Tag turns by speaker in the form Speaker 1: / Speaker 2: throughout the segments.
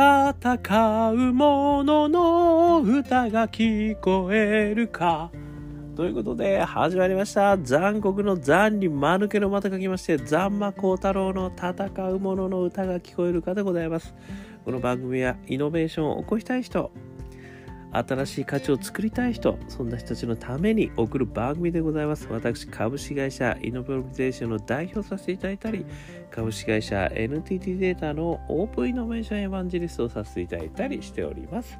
Speaker 1: 戦う者の歌が聞こえるか。ということで、始まりました。残酷の残に間抜けのまた書きまして、残魔高太郎の戦う者の歌が聞こえるかでございます。この番組はイノベーションを起こしたい人、新しい価値を作りたい人、そんな人たちのために送る番組でございます。私、株式会社イノベーゼーションの代表させていただいたり、株式会社 NTT データのオープンイノベーションエヴァンジリストをさせていただいたりしております。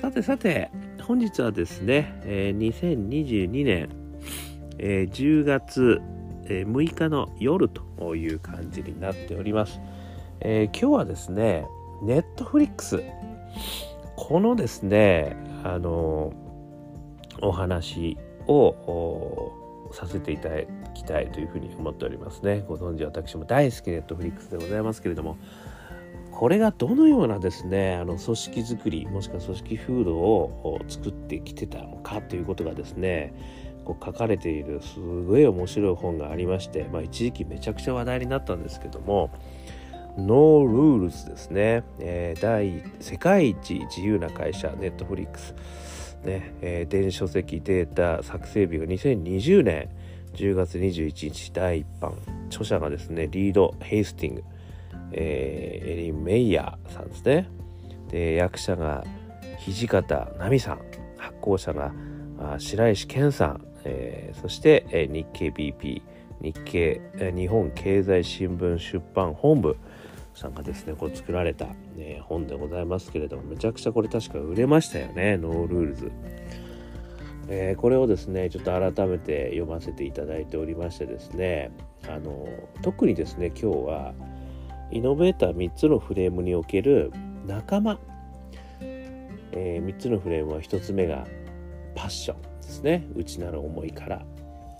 Speaker 1: さてさて、本日はですね、え、2022年、え、10月、え、6日の夜という感じになっております。えー、今日はですね、ネットフリックスこのですねあのお話をさせていただきたいというふうに思っておりますね。ご存知私も大好きネットフリックスでございますけれどもこれがどのようなですねあの組織づくりもしくは組織風土を作ってきてたのかということがですねこう書かれているすごい面白い本がありまして、まあ、一時期めちゃくちゃ話題になったんですけどもノールールズですね、えー、第世界一自由な会社ネットフリックス、ねえー、電子書籍データ作成日が2020年。10月21日第1版。著者がですねリード・ヘイスティング、えー、エリン・メイヤーさんですね。で役者が土方奈美さん。発行者が白石健さん、えー、そして、えー、日経 BP 日経、日本経済新聞出版本部。さんがですねこう作られた、ね、本でございますけれどもめちゃくちゃこれ確か売れましたよねノールールズ。えー、これをですねちょっと改めて読ませていただいておりましてですねあの特にですね今日はイノベーター3つのフレームにおける仲間、えー、3つのフレームは1つ目がパッションですね。内なる思いから。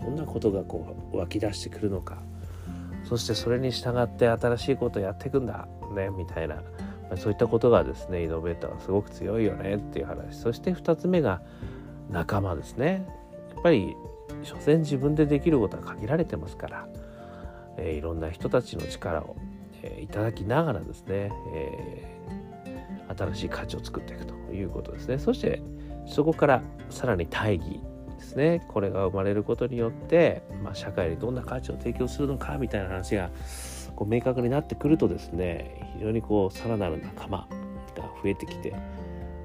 Speaker 1: どんなことがこう湧き出してくるのか。そしてそれに従って新しいことをやっていくんだねみたいな。そういったことがですねイノベーターはすごく強いよねっていう話。そして2つ目が仲間ですね。やっぱり所詮自分でできることは限られてますから、えー、いろんな人たちの力を、えー、いただきながらですね、えー、新しい価値を作っていくということですね。そしてそこからさらに大義ですね。これが生まれることによって、まあ、社会にどんな価値を提供するのかみたいな話がこう明確になってくるとですね非常にこうさらなる仲間が増えてきて、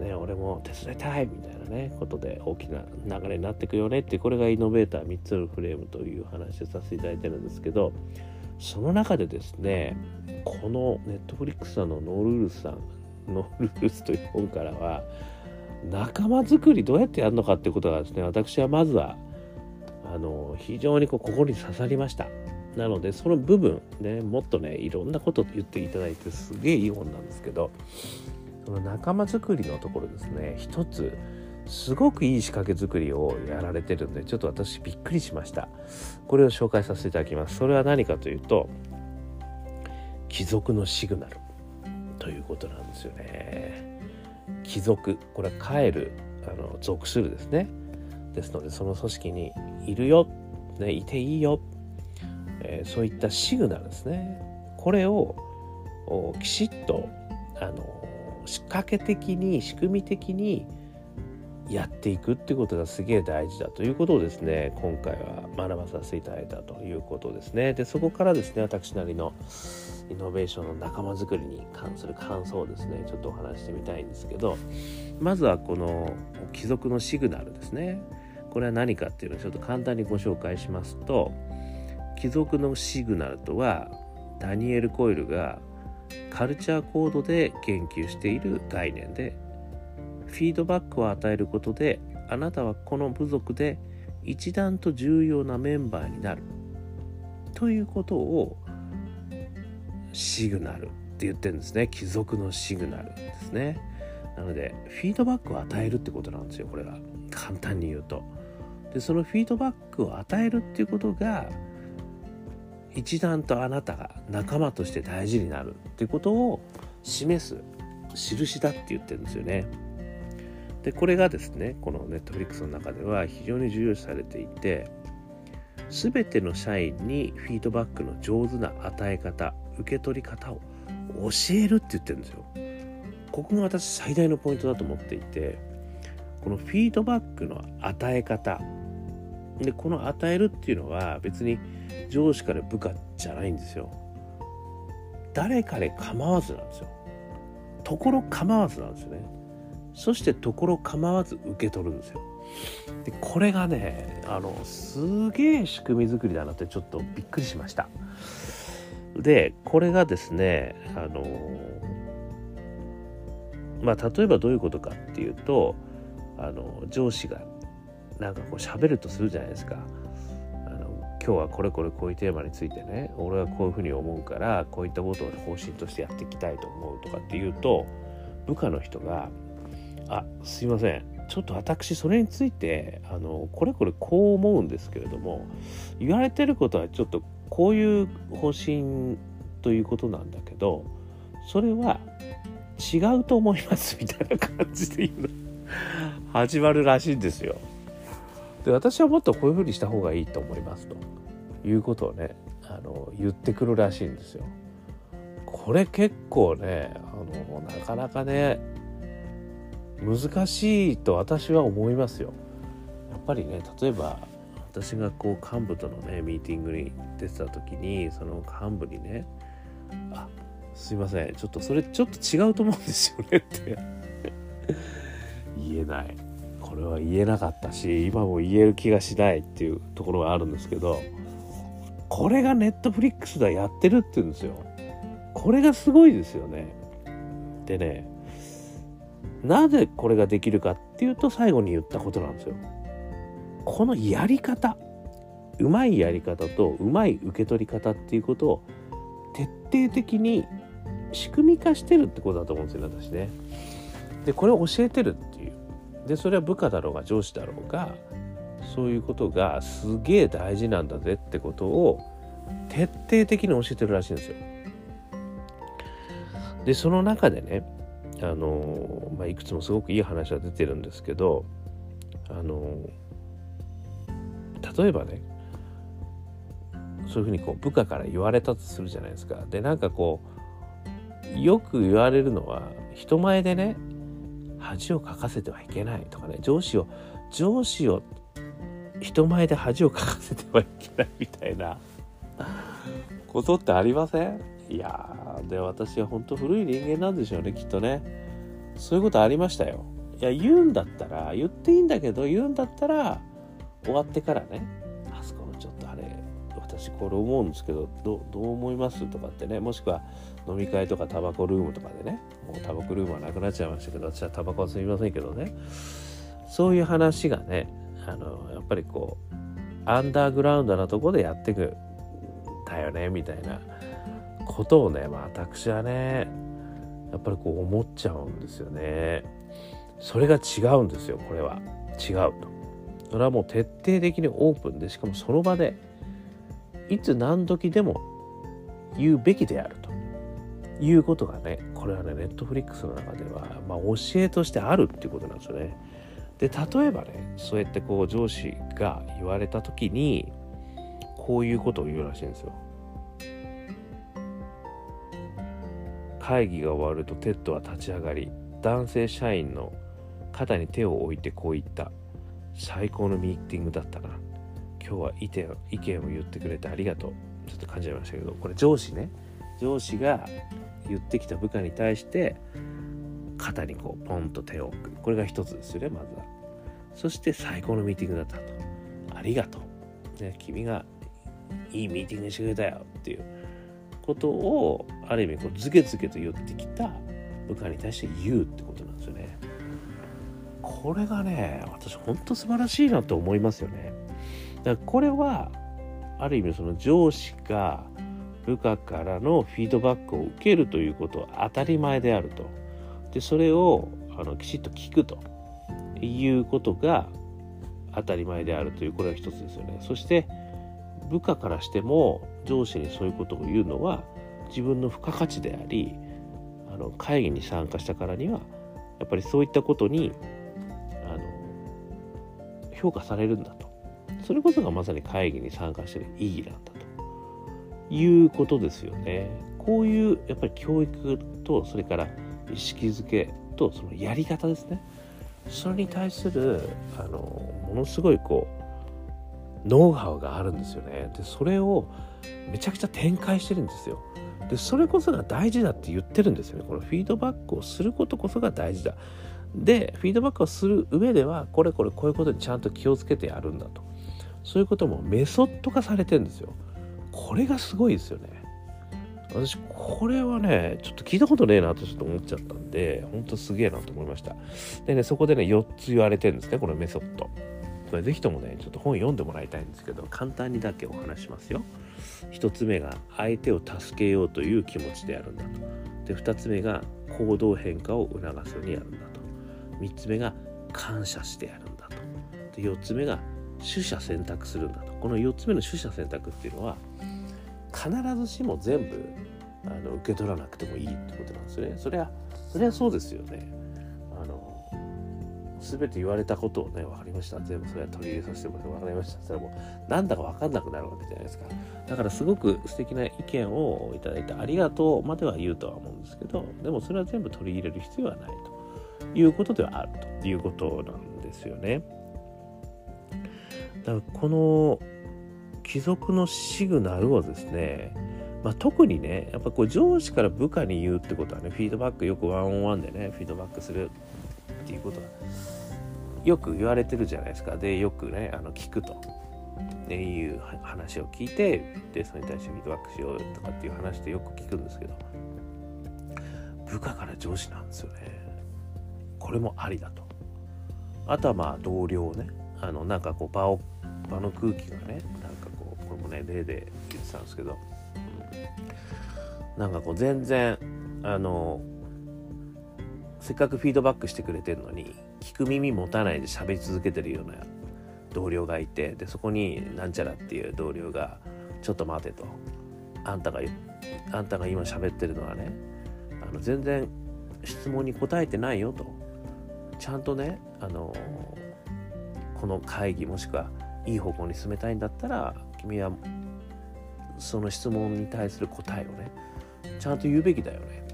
Speaker 1: ね、俺も手伝いたいみたいなねことで大きな流れになっていくよねってこれがイノベーター3つのフレームという話をさせていただいてるんですけどその中でですねこのネットフリックスさんのノールールさんノールールスという本からは仲間づくりどうやってやるのかってことがですね私はまずはあの非常にこう心に刺さりました。なのでその部分ねもっとねいろんなこと言っていただいてすげえいい本なんですけどその仲間づくりのところですね一つすごくいい仕掛け作りをやられてるんでちょっと私びっくりしました。これを紹介させていただきます。それは何かというと貴族のシグナルということなんですよね。帰属これは帰るあの属するですね。ですのでその組織にいるよ、ね、いていいよ、えー、そういったシグナルですね。これをきちっとあの仕掛け的に仕組み的にやっていくってことがすげえ大事だということをですね。今回は学ばさせていただいたということですね。でそこからですね私なりのイノベーションの仲間づくりに関する感想をですねちょっとお話してみたいんですけどまずはこの貴族のシグナルですね。これは何かっていうのをちょっと簡単にご紹介しますと貴族のシグナルとはダニエル・コイルがカルチャーコードで研究している概念でフィードバックを与えることであなたはこの部族で一段と重要なメンバーになる。ということをシグナルって言ってるんですね。貴族のシグナルですね。なのでフィードバックを与えるってことなんですよこれが。簡単に言うと。でそのフィードバックを与えるっていうことが一段とあなたが仲間として大事になるっていうことを示す印だって言ってるんですよね。でこれがですねこのネットフリックスの中では非常に重要視されていて全ての社員にフィードバックの上手な与え方受け取り方を教えるって言ってるんですよ。ここが私最大のポイントだと思っていてこのフィードバックの与え方でこの与えるっていうのは別に上司から部下じゃないんですよ。誰かで構わずなんですよ。ところ構わずなんですよね。そしてところ構わず受け取るんですよ。でこれがねあのすげえ仕組み作りだなってちょっとびっくりしました。でこれがですねあのまあ例えばどういうことかっていうとあの上司がなんかこう喋るとするじゃないですか。あの今日はこれこれこういうテーマについてね俺はこういうふうに思うからこういったことを方針としてやっていきたいと思うとかっていうと部下の人が「あすいません。ちょっと私それについてあのこれこれこう思うんですけれども言われてることはちょっとこういう方針ということなんだけどそれは違うと思いますみたいな感じで言うの始まるらしいんですよ。で私はもっとこういうふうにした方がいいと思いますということをねあの言ってくるらしいんですよ。これ結構ねあのなかなかね難しいと私は思いますよ。やっぱりね例えば私がこう幹部とのねミーティングに出てた時にその幹部にね「あすいません。ちょっとそれちょっと違うと思うんですよね」って。言えない。これは言えなかったし今も言える気がしないっていうところがあるんですけどこれがネットフリックスでやってるって言うんですよ。これがすごいですよね。でねなぜこれができるかっていうと最後に言ったことなんですよ。このやり方うまいやり方とうまい受け取り方っていうことを徹底的に仕組み化してるってことだと思うんですよね私ね。でこれを教えてるっていうでそれは部下だろうが上司だろうがそういうことがすげえ大事なんだぜってことを徹底的に教えてるらしいんですよ。でその中でねあの、まあ、いくつもすごくいい話は出てるんですけどあの例えばねそういうふうにこう部下から言われたとするじゃないですか。でなんかこうよく言われるのは人前でね恥をかかせてはいけないとかね上司を上司を人前で恥をかかせてはいけないみたいなことってありません？いやで私は本当古い人間なんでしょうねきっとね。そういうことありましたよ。いや言うんだったら言っていいんだけど言うんだったら終わってからねあそこのちょっとあれ私これ思うんですけどどどう思いますとかってねもしくは飲み会とかタバコルームとかでねもうタバコルームはなくなっちゃいましたけど私はタバコはすみませんけどねそういう話がねあのやっぱりこうアンダーグラウンドなとこでやってくんだよねみたいなことをね、まあ、私はねやっぱりこう思っちゃうんですよね。それが違うんですよこれは。違うと。それはもう徹底的にオープンでしかもその場でいつ何時でも言うべきであるということがねこれはねネットフリックスの中では、まあ、教えとしてあるっていうことなんですよね。で例えばねそうやってこう上司が言われた時にこういうことを言うらしいんですよ。会議が終わるとテッドは立ち上がり男性社員の肩に手を置いてこう言った最高のミーティングだったな今日は意見意見を言ってくれてありがとう。ちょっと感じましたけど。これ上司ね。上司が言ってきた部下に対して肩にこうポンと手を置く。これが一つですよねまずは。そして最高のミーティングだったと。ありがとう、ね、君がいいミーティングしてくれたよ。っていう。ことをある意味こうズケズケと言ってきた部下に対して言うってことなんですよね。これがね私ほんと素晴らしいなと思いますよねだからこれはある意味その上司が部下からのフィードバックを受けるということは当たり前であると。で、それをあのきちっと聞くということが当たり前であるという、これは一つですよね。そして、部下からしても上司にそういうことを言うのは自分の付加価値であり、あの会議に参加したからには、やっぱりそういったことに評価されるんだと。それこそがまさに会議に参加してる意義なんだと。いうことですよね。こういうやっぱり教育とそれから意識づけとそのやり方ですね。それに対するあのものすごいこうノウハウがあるんですよね。でそれをめちゃくちゃ展開してるんですよ。でそれこそが大事だって言ってるんですよね。このフィードバックをすることこそが大事だ。でフィードバックをする上ではこれこれこういうことにちゃんと気をつけてやるんだと。そういうこともメソッド化されてるんですよ。これがすごいですよね。私これはねちょっと聞いたことねえなとちょっと思っちゃったんでほんとすげえなと思いました。でねそこでね4つ言われてるんですねこのメソッド。これぜひともねちょっと本読んでもらいたいんですけど簡単にだけお話しますよ。1つ目が相手を助けようという気持ちでやるんだと。で2つ目が行動変化を促すようにやるんだと。3つ目が感謝してやるんだと。で4つ目が取捨選択するんだと。この4つ目の取捨選択っていうのは必ずしも全部あの受け取らなくてもいいってことなんですね。それはそれはそうですよね。あの全て言われたことをね分かりました。全部それは取り入れさせてもらって分かりました。それもなんだか分かんなくなるわけじゃないですか。だからすごく素敵な意見をいただいてありがとうまでは言うとは思うんですけどでもそれは全部取り入れる必要はないと。いうことではあるということなんですよね。だからこの貴族のシグナルをですね、まあ、特にねやっぱこう上司から部下に言うってことはねフィードバックよくワンオンワンでねフィードバックするっていうことはよく言われてるじゃないですか。でよくねあの聞くと。っていう話を聞いてでそれに対してフィードバックしようとかっていう話でよく聞くんですけど部下から上司なんですよね。これもありだと。あとはまあ同僚ね。あのなんかこう場を場の空気がねなんかこうこれもね例で言ってたんですけど。なんかこう全然あのせっかくフィードバックしてくれてるのに聞く耳持たないで喋り続けてるような同僚がいてでそこになんちゃらっていう同僚が「ちょっと待て」と「あんたがあんたが今喋ってるのはねあの全然質問に答えてないよ」と。ちゃんとねあのこの会議もしくはいい方向に進めたいんだったら君はその質問に対する答えをねちゃんと言うべきだよね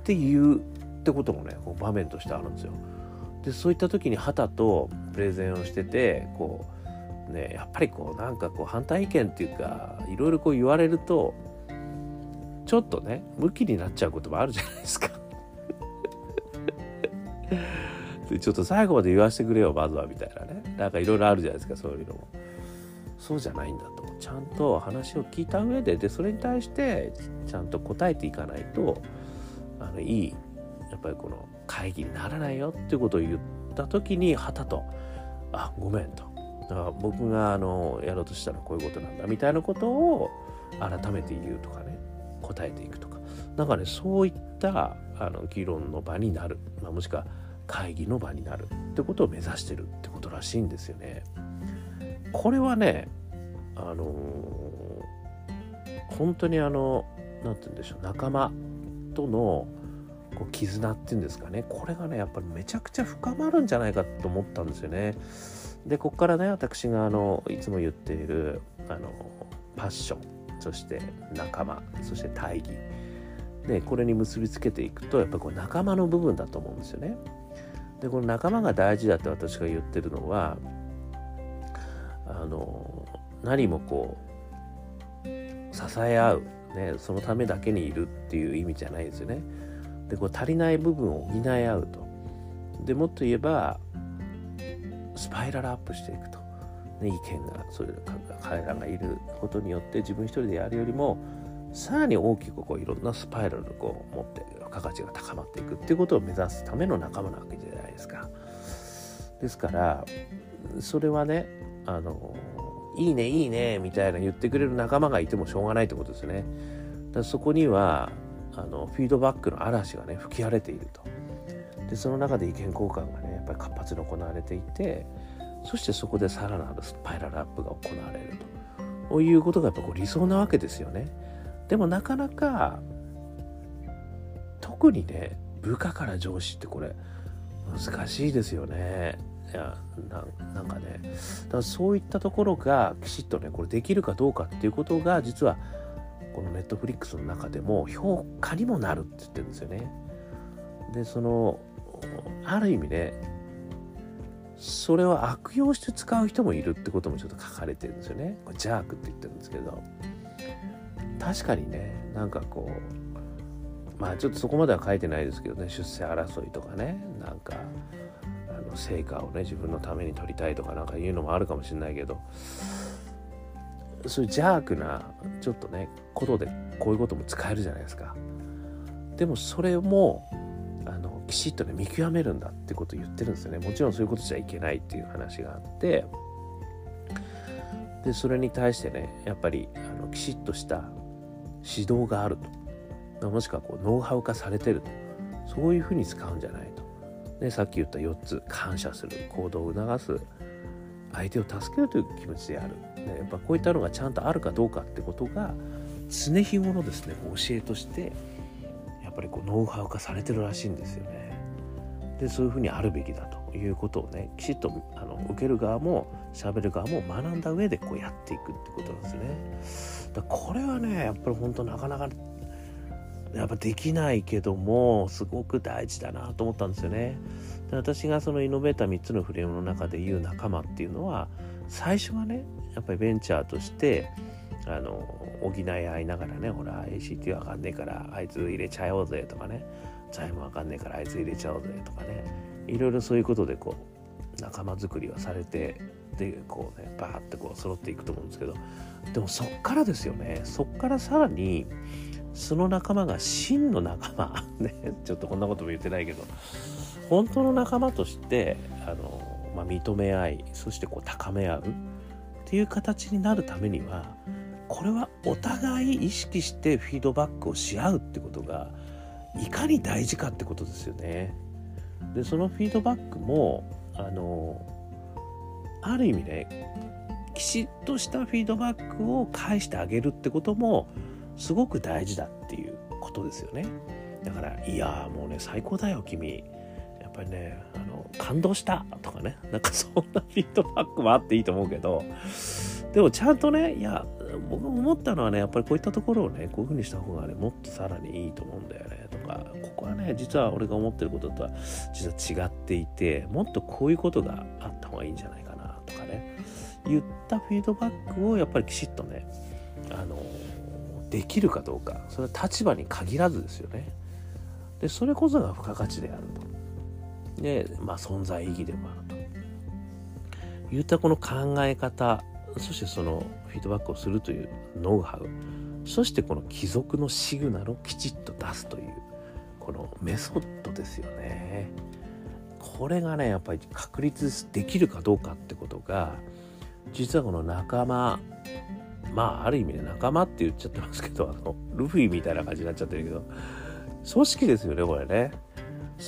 Speaker 1: っていうってこともねこう場面としてあるんですよ。でそういった時に旗とプレゼンをしててこうねやっぱりこうなんかこう反対意見っていうかいろいろこう言われるとちょっとねムキになっちゃうこともあるじゃないですか。でちょっと最後まで言わせてくれよまずはみたいなね。なんかいろいろあるじゃないですかそういうのも。そうじゃないんだと。ちゃんと話を聞いた上ででそれに対してちゃんと答えていかないとあのいいやっぱりこの会議にならないよっていうことを言った時にはたと「あごめん」と。僕があのやろうとしたらこういうことなんだみたいなことを改めて言うとかね。答えていくとか。なんかねそういったあの議論の場になる、まあ、もしくは会議の場になるってことを目指してるってことらしいんですよね。これはねあのー、本当にあの何て言うんでしょう仲間とのこう絆っていうんですかねこれがねやっぱりめちゃくちゃ深まるんじゃないかと思ったんですよね。でここからね私があのいつも言っているあのパッションそして仲間そして大義でこれに結びつけていくとやっぱこう仲間の部分だと思うんですよね。でこの仲間が大事だって私が言ってるのはあの何もこう支え合う、ね、そのためだけにいるっていう意味じゃないですよね。でこう足りない部分を補い合うと。でもっと言えばスパイラルアップしていくと。ね、意見がそれ彼らがいることによって自分一人でやるよりもさらに大きくこういろんなスパイラルをこう持って価値が高まっていくっていうことを目指すための仲間なわけじゃないで。ですからそれはねあのいいねいいねみたいな言ってくれる仲間がいてもしょうがないってことですね。だそこにはあのフィードバックの嵐がね吹き荒れていると。でその中で意見交換がねやっぱり活発に行われていてそしてそこでさらなるスパイラルアップが行われるということがやっぱこう理想なわけですよね。でもなかなか特にね部下から上司ってこれ難しいですよね。いやなんかねだからそういったところがきちっとねこれできるかどうかっていうことが実はこのネットフリックスの中でも評価にもなるって言ってるんですよね。でそのある意味ねそれを悪用して使う人もいるってこともちょっと書かれてるんですよね。これジャークって言ってるんですけど確かにねなんかこうまあちょっとそこまでは書いてないですけどね出世争いとかねなんかの成果をね自分のために取りたいとかなんかいうのもあるかもしれないけどそういう邪悪なちょっとねことでこういうことも使えるじゃないですか。でもそれもあのきちっとね見極めるんだってことを言ってるんですよね。もちろんそういうことじゃいけないっていう話があってでそれに対してねやっぱりあのきちっとした指導があると。もしくはこうノウハウ化されてると。そういうふうに使うんじゃないと、でさっき言った4つ感謝する行動を促す相手を助けるという気持ちである、ね、やっぱこういったのがちゃんとあるかどうかってことが常日頃ですね教えとしてやっぱりこうノウハウ化されてるらしいんですよね。でそういうふうにあるべきだということをねきちっとあの受ける側も喋る側も学んだ上でこうやっていくってことなんですね。だこれはねやっぱり本当なかなかやっぱできないけどもすごく大事だなと思ったんですよね。で私がそのイノベーター3つのフレームの中で言う仲間っていうのは最初はねやっぱりベンチャーとしてあの補い合いながらねほら ACT わかんねえからあいつ入れちゃおうぜとかね財務わかんねえからあいつ入れちゃおうぜとかねいろいろそういうことでこう仲間作りはされてでこうねバーってこう揃っていくと思うんですけどでもそっからですよねそっからさらにその仲間が真の仲間。ねちょっとこんなことも言ってないけど。本当の仲間としてあの、まあ、認め合いそしてこう高め合う。っていう形になるためにはこれはお互い意識してフィードバックをし合うってことがいかに大事かってことですよね。でそのフィードバックもあのある意味ねきちっとしたフィードバックを返してあげるってこともすごく大事だっていうことですよね。だから「いやもうね最高だよ君」やっぱりねあの感動したとかね。なんかそんなフィードバックもあっていいと思うけど。でもちゃんとねいや僕思ったのはねやっぱりこういったところをねこういうふうにした方がねもっとさらにいいと思うんだよね。とかここはね実は俺が思ってることとは実は違っていてもっとこういうことがあった方がいいんじゃないかなとかね。言ったフィードバックをやっぱりきちっとねあのできるかどうかそれは立場に限らずですよね。でそれこそが付加価値であると。でまあ存在意義でもあると。言ったこの考え方そしてそのフィードバックをするというノウハウそしてこの貴族のシグナルをきちっと出すというこのメソッドですよね。これがねやっぱり確立できるかどうかってことが実はこの仲間まあある意味で仲間って言っちゃってますけどあのルフィみたいな感じになっちゃってるけど組織ですよねこれね。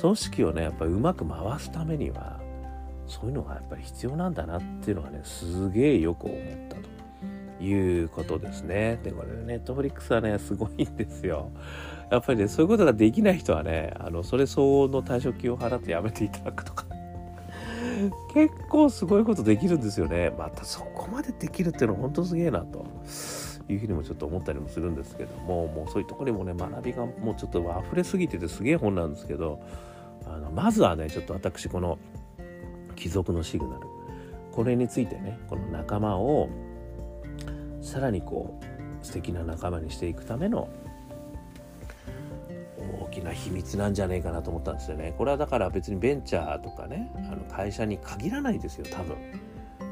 Speaker 1: 組織をねやっぱりうまく回すためにはそういうのがやっぱり必要なんだなっていうのがねすげえよく思ったということですね。でこれネットフリックスはねすごいんですよ。やっぱりねそういうことができない人はねあのそれ相応の退職金を払ってやめていただくとか。結構すごいことできるんですよね。またそこまでできるっていうのは本当すげえなというふうにもちょっと思ったりもするんですけどももうそういうとこにもね学びがもうちょっと溢れすぎててすげえ本なんですけどあのまずはねちょっと私この貴族のシグナルこれについてねこの仲間をさらにこう素敵な仲間にしていくためのきな秘密なんじゃねえかなと思ったんですよね。これはだから別にベンチャーとかねあの会社に限らないですよ多分。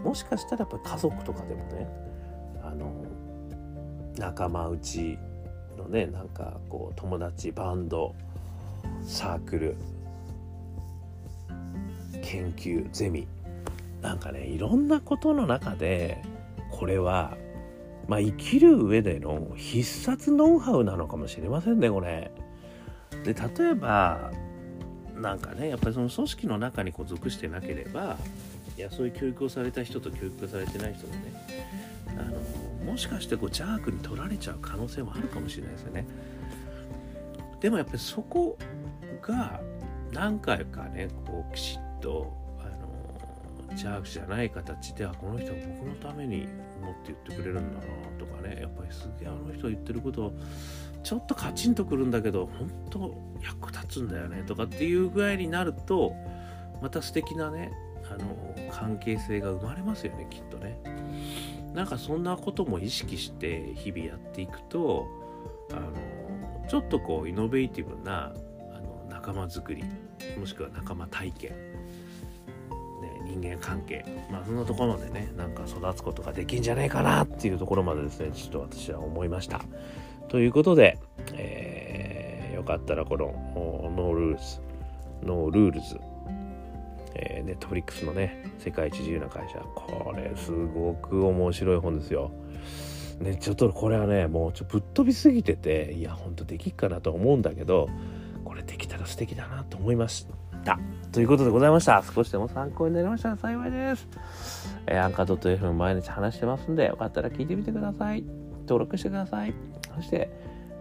Speaker 1: もしかしたらやっぱり家族とかでもねあの仲間内のねなんかこう友達バンドサークル研究ゼミなんかねいろんなことの中でこれはまあ生きる上での必殺ノウハウなのかもしれませんねこれ。で例えばなんかねやっぱりその組織の中にこう属してなければいやそういう教育をされた人と教育をされてない人もねあのもしかしてこう邪悪に取られちゃう可能性もあるかもしれないですよね。でもやっぱりそこが何回かねこうきちっとあの邪悪じゃない形ではこの人は僕のために思って言ってくれるんだなとかねやっぱりすげえあの人言ってることちょっとカチンとくるんだけど本当役立つんだよねとかっていう具合になるとまた素敵なねあの関係性が生まれますよねきっとね。なんかそんなことも意識して日々やっていくとあのちょっとこうイノベーティブなあの仲間づくりもしくは仲間体験、ね、人間関係まあそんなところでねなんか育つことができんじゃねえかなっていうところまでですねちょっと私は思いました。ということで、えー、よかったらこのノールールズノールールズえー、ネットフリックスのね世界一自由な会社これすごく面白い本ですよ。ね、ちょっとこれはねもうちょっとぶっ飛びすぎてていやほんとできっかなと思うんだけどこれできたら素敵だなと思いました。ということでございました。少しでも参考になりましたら幸いです、えー、アンカー .fm 毎日話してますんでよかったら聞いてみてください。登録してください。そして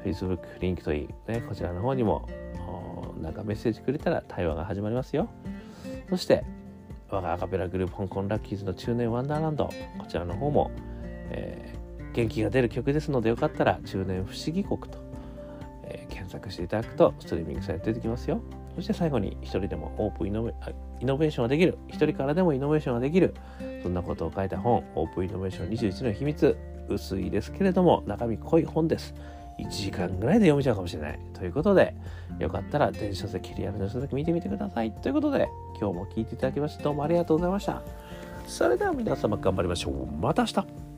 Speaker 1: Facebook リンクといい、ね、こちらの方にもなんかメッセージくれたら対話が始まりますよ。そして我がアカペラグループ香港ラッキーズの中年ワンダーランドこちらの方も、えー、元気が出る曲ですのでよかったら中年不思議国と、えー、検索していただくとストリーミングサイト出てきますよ。そして最後に一人でもオープンイノベイノベーションができる一人からでもイノベーションができるそんなことを書いた本オープンイノベーション21の秘密薄いですけれども中身濃い本です1時間ぐらいで読めちゃうかもしれない。ということで、よかったら電子書籍、リアルの書籍見てみてください。ということで、今日も聴いていただきましてどうもありがとうございました。それでは皆様頑張りましょう。また明日